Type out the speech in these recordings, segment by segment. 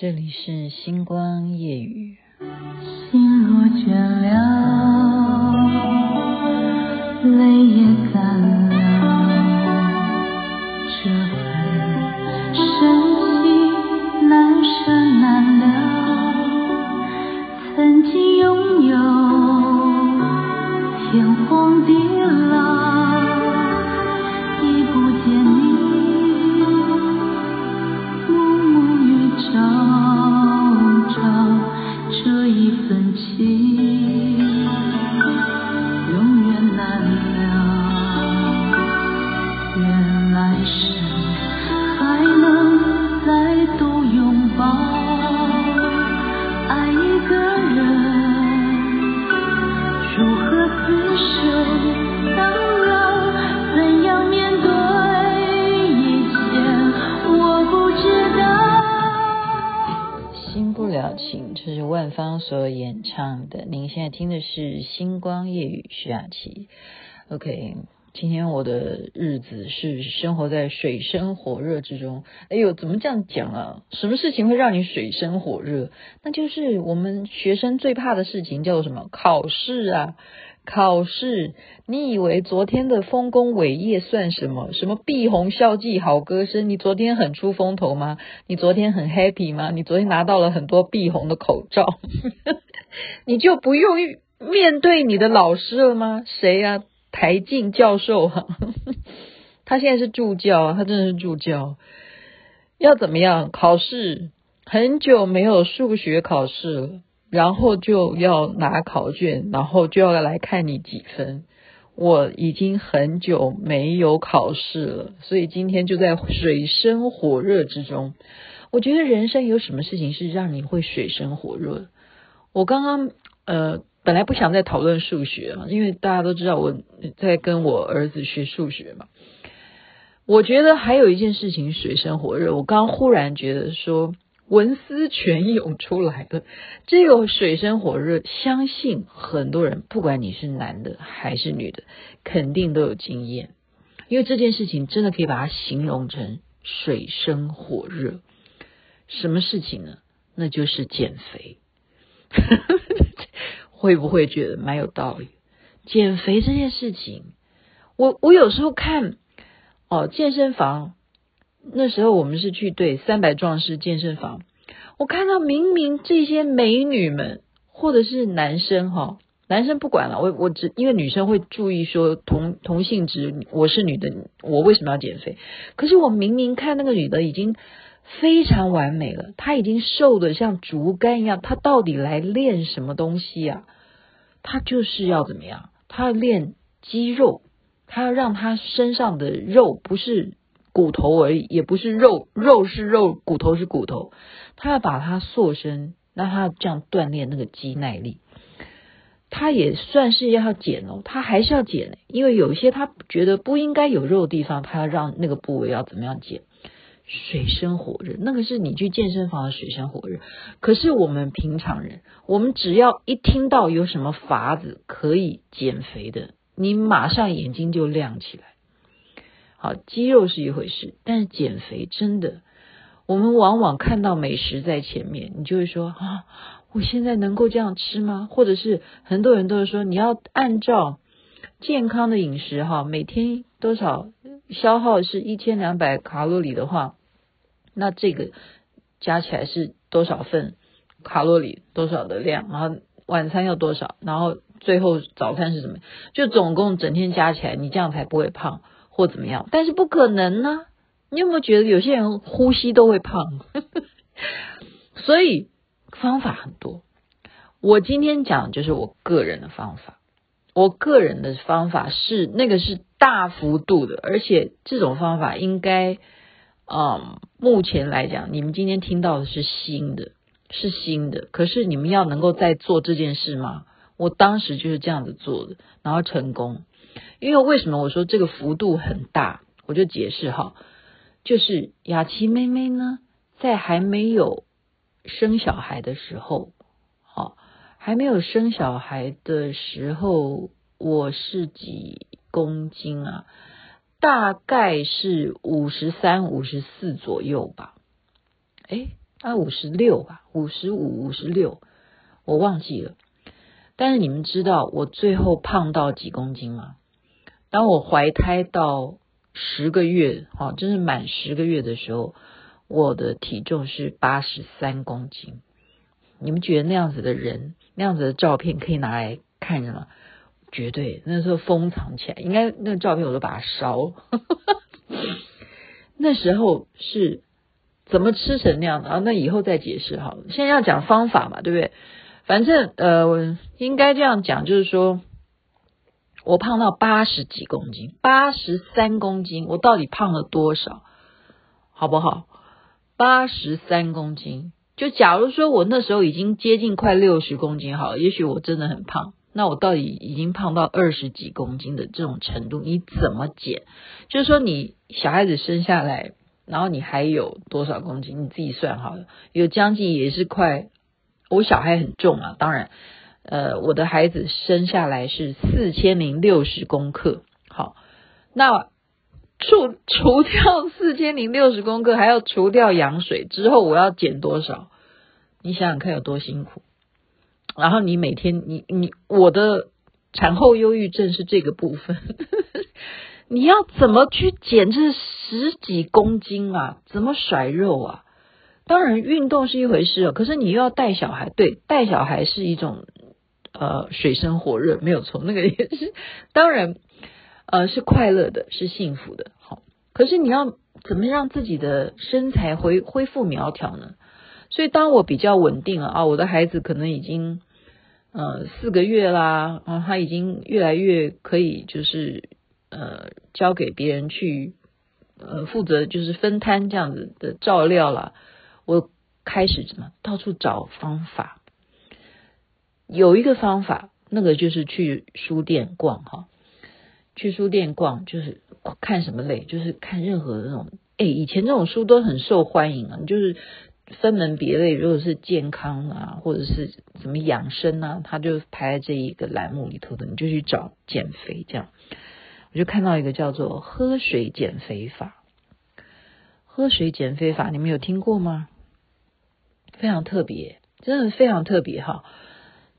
这里是星光夜雨。心若倦了，泪也干了，这份深情难舍难了。曾经拥有天荒地老，唱的。您现在听的是《星光夜雨》，徐雅琪。OK，今天我的日子是生活在水深火热之中。哎呦，怎么这样讲啊？什么事情会让你水深火热？那就是我们学生最怕的事情，叫做什么？考试啊！考试，你以为昨天的丰功伟业算什么？什么碧红校际好歌声？你昨天很出风头吗？你昨天很 happy 吗？你昨天拿到了很多碧红的口罩，你就不用面对你的老师了吗？谁呀、啊？台静教授哈，他现在是助教，他真的是助教。要怎么样？考试，很久没有数学考试了。然后就要拿考卷，然后就要来看你几分。我已经很久没有考试了，所以今天就在水深火热之中。我觉得人生有什么事情是让你会水深火热？我刚刚呃本来不想再讨论数学啊，因为大家都知道我在跟我儿子学数学嘛。我觉得还有一件事情水深火热，我刚忽然觉得说。文思泉涌出来的，这个水深火热，相信很多人，不管你是男的还是女的，肯定都有经验。因为这件事情真的可以把它形容成水深火热。什么事情呢？那就是减肥。会不会觉得蛮有道理？减肥这件事情，我我有时候看哦，健身房。那时候我们是去对三百壮士健身房，我看到明明这些美女们或者是男生哈，男生不管了，我我只因为女生会注意说同同性质，我是女的，我为什么要减肥？可是我明明看那个女的已经非常完美了，她已经瘦得像竹竿一样，她到底来练什么东西啊？她就是要怎么样？她要练肌肉，她要让她身上的肉不是。骨头而已，也不是肉，肉是肉，骨头是骨头。他要把它塑身，那他这样锻炼那个肌耐力，他也算是要减哦，他还是要减，因为有些他觉得不应该有肉的地方，他要让那个部位要怎么样减？水深火热，那个是你去健身房的水深火热。可是我们平常人，我们只要一听到有什么法子可以减肥的，你马上眼睛就亮起来。好，肌肉是一回事，但是减肥真的，我们往往看到美食在前面，你就会说啊，我现在能够这样吃吗？或者是很多人都是说，你要按照健康的饮食哈，每天多少消耗是一千两百卡路里的话，那这个加起来是多少份卡路里，多少的量，然后晚餐要多少，然后最后早餐是什么？就总共整天加起来，你这样才不会胖。或怎么样，但是不可能呢？你有没有觉得有些人呼吸都会胖？所以方法很多。我今天讲就是我个人的方法。我个人的方法是那个是大幅度的，而且这种方法应该，嗯，目前来讲，你们今天听到的是新的，是新的。可是你们要能够再做这件事吗？我当时就是这样子做的，然后成功。因为为什么我说这个幅度很大？我就解释哈，就是雅琪妹妹呢，在还没有生小孩的时候，好，还没有生小孩的时候，我是几公斤啊？大概是五十三、五十四左右吧。诶，啊五十六吧，五十五、五十六，我忘记了。但是你们知道我最后胖到几公斤吗？当我怀胎到十个月，哈，真是满十个月的时候，我的体重是八十三公斤。你们觉得那样子的人，那样子的照片可以拿来看吗？绝对，那时候封藏起来，应该那个照片我都把它烧。那时候是怎么吃成那样的啊？那以后再解释好了。现在要讲方法嘛，对不对？反正呃，应该这样讲，就是说我胖到八十几公斤，八十三公斤，我到底胖了多少？好不好？八十三公斤，就假如说我那时候已经接近快六十公斤，好，也许我真的很胖。那我到底已经胖到二十几公斤的这种程度，你怎么减？就是说，你小孩子生下来，然后你还有多少公斤？你自己算好了，有将近也是快。我小孩很重啊，当然，呃，我的孩子生下来是四千零六十公克。好，那除除掉 四千零六十公克，还要除掉羊水之后，我要减多少？你想想看有多辛苦。然后你每天，你你我的产后忧郁症是这个部分，你要怎么去减这十几公斤啊？怎么甩肉啊？当然，运动是一回事哦，可是你又要带小孩，对，带小孩是一种呃水深火热，没有错，那个也是，当然呃是快乐的，是幸福的，好，可是你要怎么让自己的身材恢恢复苗条呢？所以当我比较稳定了啊，我的孩子可能已经呃四个月啦，啊，他已经越来越可以就是呃交给别人去呃负责就是分摊这样子的照料了。我开始怎么到处找方法，有一个方法，那个就是去书店逛哈，去书店逛就是看什么类，就是看任何那种，哎，以前这种书都很受欢迎啊，就是分门别类，如果是健康啊，或者是什么养生啊，它就排在这一个栏目里头的，你就去找减肥这样，我就看到一个叫做喝水减肥法，喝水减肥法，你们有听过吗？非常特别，真的非常特别哈！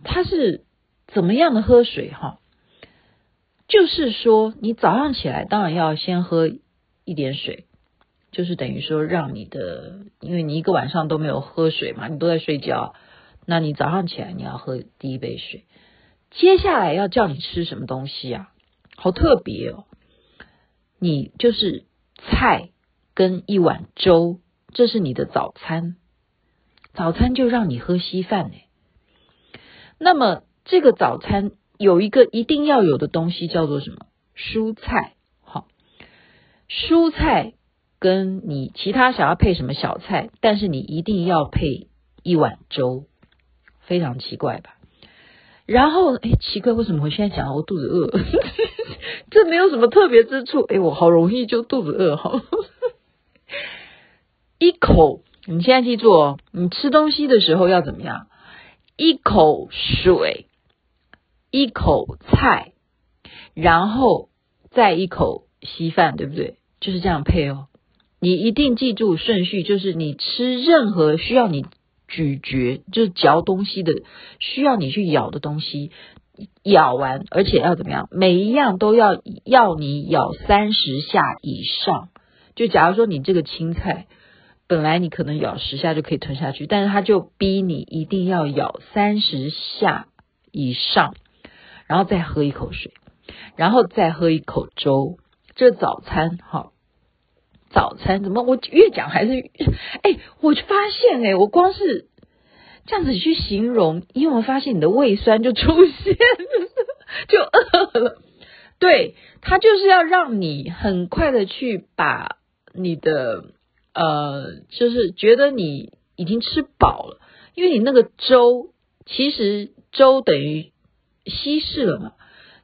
它是怎么样的喝水哈？就是说，你早上起来当然要先喝一点水，就是等于说让你的，因为你一个晚上都没有喝水嘛，你都在睡觉，那你早上起来你要喝第一杯水。接下来要叫你吃什么东西啊？好特别哦！你就是菜跟一碗粥，这是你的早餐。早餐就让你喝稀饭呢。那么这个早餐有一个一定要有的东西叫做什么？蔬菜。好，蔬菜跟你其他想要配什么小菜，但是你一定要配一碗粥，非常奇怪吧？然后哎，奇怪，为什么我现在讲我肚子饿？这没有什么特别之处。哎，我好容易就肚子饿哈，一口。你现在记住哦，你吃东西的时候要怎么样？一口水，一口菜，然后再一口稀饭，对不对？就是这样配哦。你一定记住顺序，就是你吃任何需要你咀嚼，就是嚼东西的，需要你去咬的东西，咬完，而且要怎么样？每一样都要要你咬三十下以上。就假如说你这个青菜。本来你可能咬十下就可以吞下去，但是他就逼你一定要咬三十下以上，然后再喝一口水，然后再喝一口粥。这早餐哈，早餐怎么我越讲还是哎，我就发现哎，我光是这样子去形容，因为我发现你的胃酸就出现了，就饿了。对，他就是要让你很快的去把你的。呃，就是觉得你已经吃饱了，因为你那个粥，其实粥等于稀释了嘛，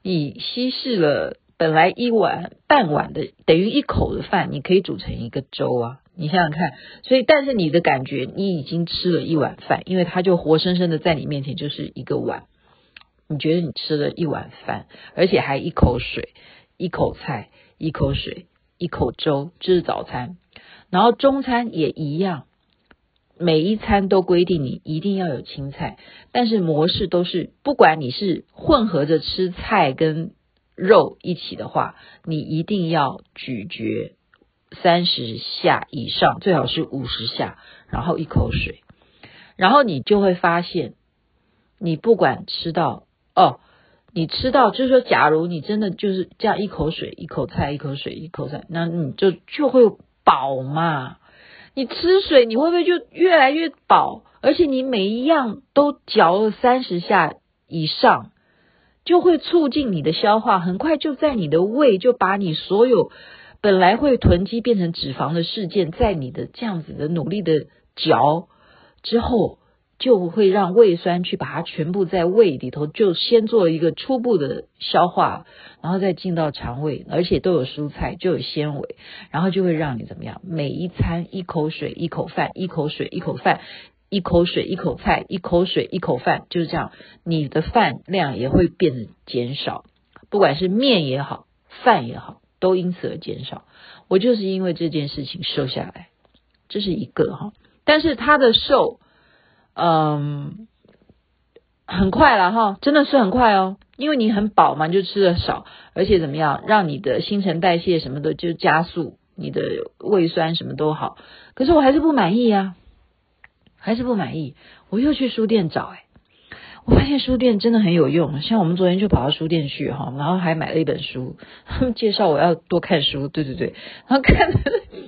你稀释了本来一碗半碗的等于一口的饭，你可以煮成一个粥啊，你想想看，所以但是你的感觉，你已经吃了一碗饭，因为它就活生生的在你面前就是一个碗，你觉得你吃了一碗饭，而且还一口水，一口菜，一口水，一口粥，这是早餐。然后中餐也一样，每一餐都规定你一定要有青菜，但是模式都是，不管你是混合着吃菜跟肉一起的话，你一定要咀嚼三十下以上，最好是五十下，然后一口水，然后你就会发现，你不管吃到哦，你吃到就是说，假如你真的就是这样一口水一口菜一口水一口菜，那你就就会饱嘛。你吃水，你会不会就越来越饱？而且你每一样都嚼了三十下以上，就会促进你的消化，很快就在你的胃就把你所有本来会囤积变成脂肪的事件，在你的这样子的努力的嚼之后。就会让胃酸去把它全部在胃里头，就先做一个初步的消化，然后再进到肠胃，而且都有蔬菜，就有纤维，然后就会让你怎么样？每一餐一口水一口饭，一口水一口饭，一口水一口菜，一口水一口饭，就是这样。你的饭量也会变得减少，不管是面也好，饭也好，都因此而减少。我就是因为这件事情瘦下来，这是一个哈，但是他的瘦。嗯，很快了哈，真的是很快哦，因为你很饱嘛，就吃的少，而且怎么样，让你的新陈代谢什么的就加速，你的胃酸什么都好。可是我还是不满意呀，还是不满意，我又去书店找哎。我发现书店真的很有用，像我们昨天就跑到书店去哈，然后还买了一本书，他们介绍我要多看书，对对对，然后看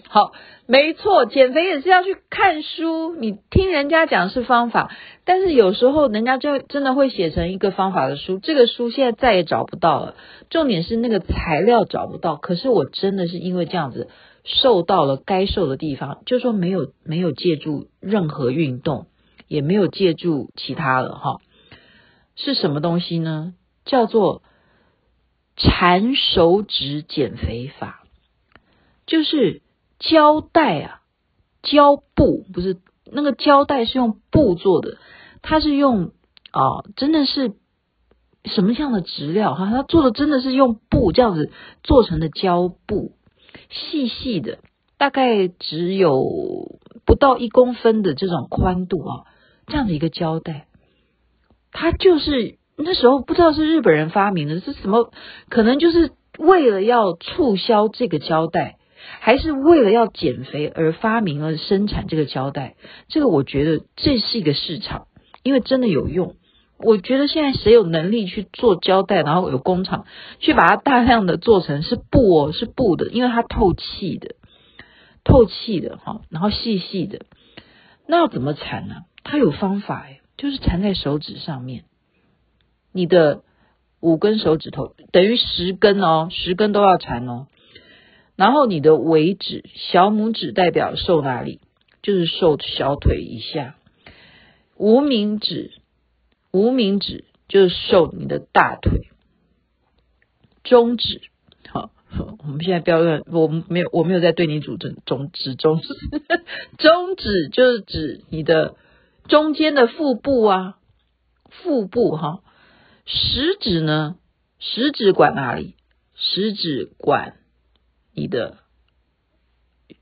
好，没错，减肥也是要去看书，你听人家讲是方法，但是有时候人家就真的会写成一个方法的书，这个书现在再也找不到了，重点是那个材料找不到，可是我真的是因为这样子瘦到了该瘦的地方，就说没有没有借助任何运动，也没有借助其他了哈。是什么东西呢？叫做缠手指减肥法，就是胶带啊，胶布不是那个胶带是用布做的，它是用啊、哦，真的是什么样的质料哈？它做的真的是用布这样子做成的胶布，细细的，大概只有不到一公分的这种宽度啊，这样的一个胶带。他就是那时候不知道是日本人发明的，是什么？可能就是为了要促销这个胶带，还是为了要减肥而发明了生产这个胶带？这个我觉得这是一个市场，因为真的有用。我觉得现在谁有能力去做胶带，然后有工厂去把它大量的做成是布哦，是布的，因为它透气的，透气的哈，然后细细的，那要怎么缠呢？它有方法诶。就是缠在手指上面，你的五根手指头等于十根哦，十根都要缠哦。然后你的尾指、小拇指代表瘦哪里？就是瘦小腿以下。无名指、无名指就是瘦你的大腿。中指，好，我们现在不要问，我们没有，我没有在对你主张中指中指，中指就是指你的。中间的腹部啊，腹部哈，食指呢？食指管哪里？食指管你的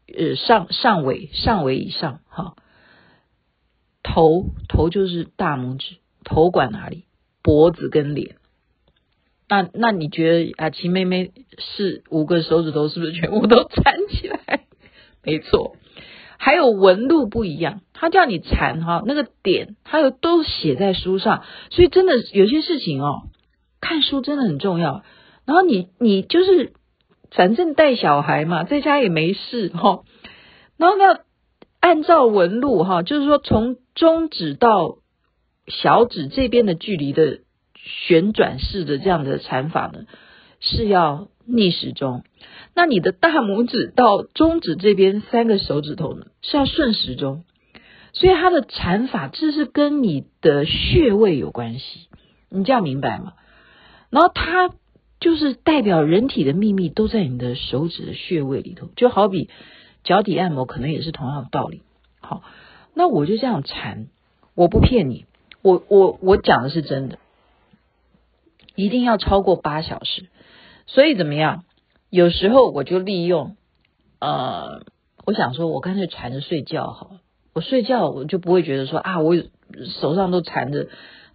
呃上上围上围以上哈。头头就是大拇指，头管哪里？脖子跟脸。那那你觉得阿琪妹妹是五个手指头是不是全部都缠起来？没错。还有纹路不一样，他叫你缠哈，那个点他有都写在书上，所以真的有些事情哦，看书真的很重要。然后你你就是反正带小孩嘛，在家也没事哈，然后要按照纹路哈，就是说从中指到小指这边的距离的旋转式的这样的缠法呢，是要逆时钟。那你的大拇指到中指这边三个手指头呢，是要顺时钟，所以它的缠法这是跟你的穴位有关系，你这样明白吗？然后它就是代表人体的秘密都在你的手指的穴位里头，就好比脚底按摩，可能也是同样的道理。好，那我就这样缠，我不骗你，我我我讲的是真的，一定要超过八小时，所以怎么样？有时候我就利用，呃，我想说，我干脆缠着睡觉好，我睡觉我就不会觉得说啊，我手上都缠着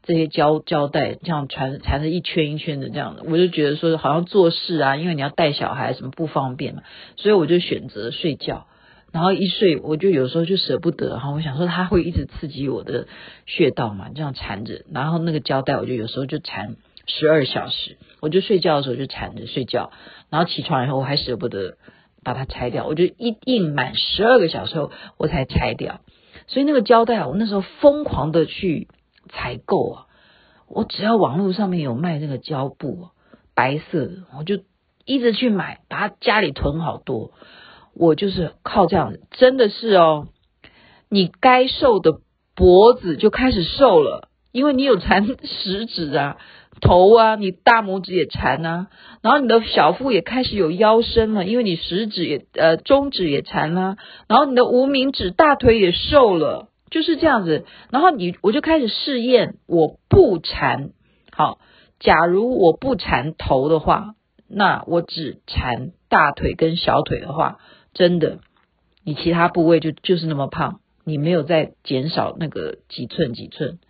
这些胶胶带，这样缠缠着一圈一圈的这样的，我就觉得说好像做事啊，因为你要带小孩什么不方便嘛，所以我就选择睡觉。然后一睡，我就有时候就舍不得哈，我想说它会一直刺激我的穴道嘛，这样缠着。然后那个胶带，我就有时候就缠十二小时，我就睡觉的时候就缠着睡觉，然后起床以后我还舍不得把它拆掉，我就一印满十二个小时后我才拆掉。所以那个胶带啊，我那时候疯狂的去采购啊，我只要网络上面有卖那个胶布，白色的，我就一直去买，把它家里囤好多。我就是靠这样，真的是哦，你该瘦的脖子就开始瘦了，因为你有缠食指啊、头啊，你大拇指也缠啊，然后你的小腹也开始有腰身了，因为你食指也呃中指也缠啦，然后你的无名指、大腿也瘦了，就是这样子。然后你我就开始试验，我不缠，好，假如我不缠头的话，那我只缠大腿跟小腿的话。真的，你其他部位就就是那么胖，你没有再减少那个几寸几寸，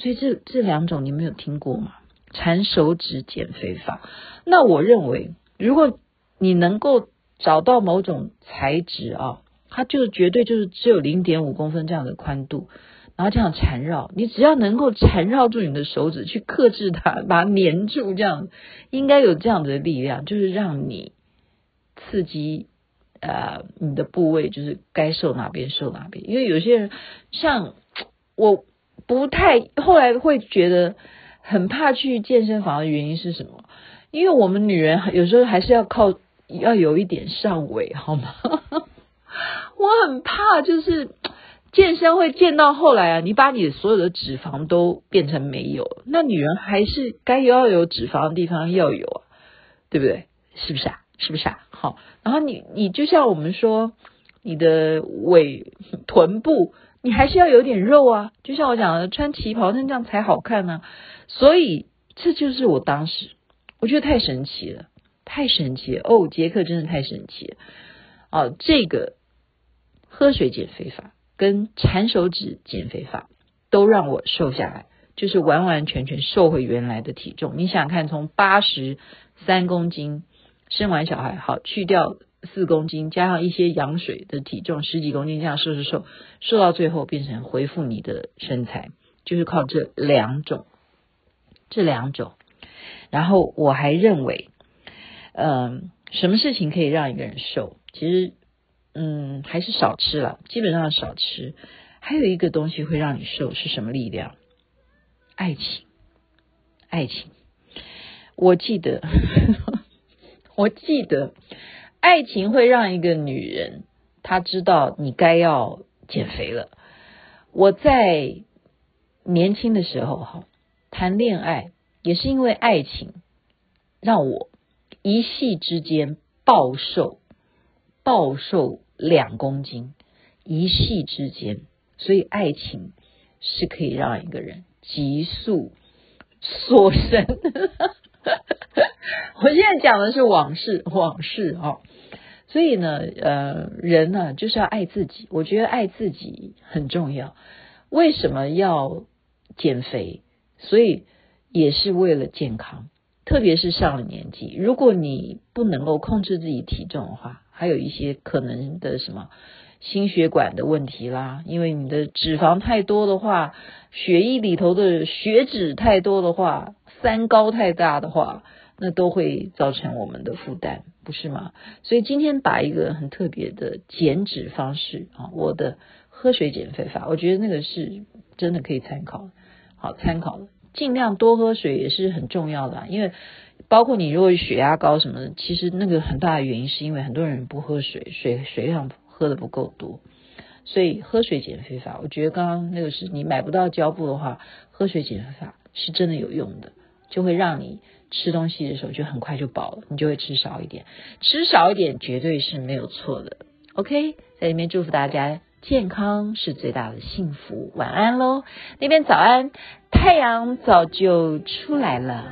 所以这这两种你没有听过吗？缠手指减肥法。那我认为，如果你能够找到某种材质啊，它就绝对就是只有零点五公分这样的宽度，然后这样缠绕，你只要能够缠绕住你的手指，去克制它，把它粘住，这样应该有这样的力量，就是让你刺激。呃，你的部位就是该瘦哪边瘦哪边，因为有些人像我不太后来会觉得很怕去健身房的原因是什么？因为我们女人有时候还是要靠要有一点上围，好吗？我很怕就是健身会健到后来啊，你把你的所有的脂肪都变成没有，那女人还是该要有脂肪的地方要有啊，对不对？是不是啊？是不是啊？好，然后你你就像我们说，你的尾臀部，你还是要有点肉啊。就像我讲的，穿旗袍那这样才好看呢、啊。所以这就是我当时我觉得太神奇了，太神奇了哦！杰克真的太神奇了哦！这个喝水减肥法跟缠手指减肥法都让我瘦下来，就是完完全全瘦回原来的体重。你想看，从八十三公斤。生完小孩好，去掉四公斤，加上一些羊水的体重十几公斤，这样瘦瘦瘦，瘦到最后变成恢复你的身材，就是靠这两种，这两种。然后我还认为，嗯，什么事情可以让一个人瘦？其实，嗯，还是少吃了，基本上少吃。还有一个东西会让你瘦，是什么力量？爱情，爱情。我记得。我记得，爱情会让一个女人，她知道你该要减肥了。我在年轻的时候，哈，谈恋爱也是因为爱情，让我一夕之间暴瘦，暴瘦两公斤，一夕之间。所以，爱情是可以让一个人急速瘦身。我现在讲的是往事，往事哈、所以呢，呃，人呢就是要爱自己。我觉得爱自己很重要。为什么要减肥？所以也是为了健康，特别是上了年纪，如果你不能够控制自己体重的话，还有一些可能的什么心血管的问题啦。因为你的脂肪太多的话，血液里头的血脂太多的话，三高太大的话。那都会造成我们的负担，不是吗？所以今天把一个很特别的减脂方式啊，我的喝水减肥法，我觉得那个是真的可以参考，好参考的。尽量多喝水也是很重要的，因为包括你如果血压高什么的，其实那个很大的原因是因为很多人不喝水，水水量喝的不够多。所以喝水减肥法，我觉得刚刚那个是你买不到胶布的话，喝水减肥法是真的有用的，就会让你。吃东西的时候就很快就饱了，你就会吃少一点，吃少一点绝对是没有错的。OK，在里面祝福大家健康是最大的幸福，晚安喽。那边早安，太阳早就出来了。